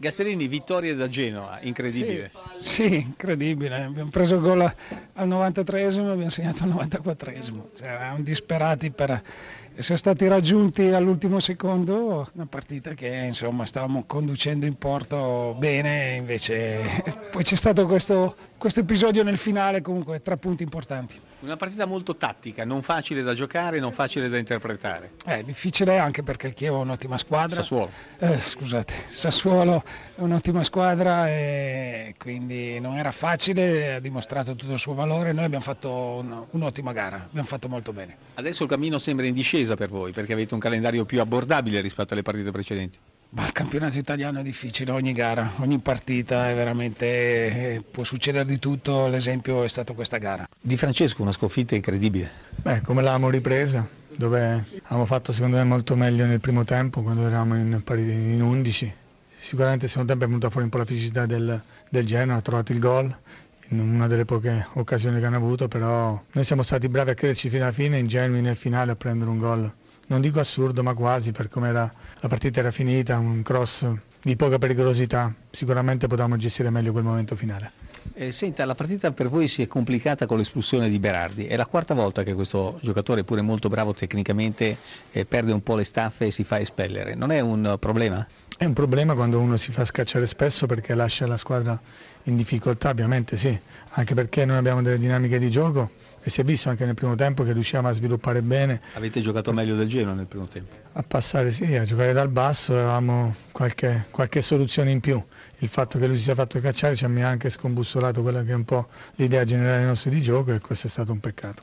Gasperini, vittoria da Genoa, incredibile. Sì, sì incredibile. Abbiamo preso il gol al 93esimo e abbiamo segnato al 94esimo. Cioè, eravamo disperati per essere stati raggiunti all'ultimo secondo. Una partita che insomma stavamo conducendo in porto bene, invece poi c'è stato questo, questo episodio nel finale, comunque tre punti importanti. Una partita molto tattica, non facile da giocare, non facile da interpretare. È difficile anche perché il Chievo è un'ottima squadra. Sassuolo. Eh, scusate, Sassuolo è un'ottima squadra e quindi non era facile, ha dimostrato tutto il suo valore. Noi abbiamo fatto un, un'ottima gara, abbiamo fatto molto bene. Adesso il cammino sembra in discesa per voi perché avete un calendario più abbordabile rispetto alle partite precedenti. Ma il campionato italiano è difficile, ogni gara, ogni partita è veramente eh, può succedere di tutto, l'esempio è stato questa gara. Di Francesco una sconfitta incredibile. Beh, come l'avevamo ripresa, dove abbiamo fatto secondo me molto meglio nel primo tempo quando eravamo in, in 11. Sicuramente nel secondo tempo è venuta fuori un po' la fisicità del, del Genoa, ha trovato il gol in una delle poche occasioni che hanno avuto, però noi siamo stati bravi a crederci fino alla fine, ingenui nel finale a prendere un gol non dico assurdo, ma quasi per come la partita era finita, un cross di poca pericolosità, sicuramente potevamo gestire meglio quel momento finale. Eh, senta, la partita per voi si è complicata con l'espulsione di Berardi, è la quarta volta che questo giocatore, pure molto bravo tecnicamente, eh, perde un po' le staffe e si fa espellere, non è un problema? È un problema quando uno si fa scacciare spesso perché lascia la squadra in difficoltà, ovviamente sì, anche perché noi abbiamo delle dinamiche di gioco e si è visto anche nel primo tempo che riusciamo a sviluppare bene. Avete giocato meglio del Genoa nel primo tempo? A passare sì, a giocare dal basso avevamo qualche, qualche soluzione in più. Il fatto che lui si sia fatto cacciare ci ha anche scombussolato quella che è un po' l'idea generale nostra di gioco e questo è stato un peccato.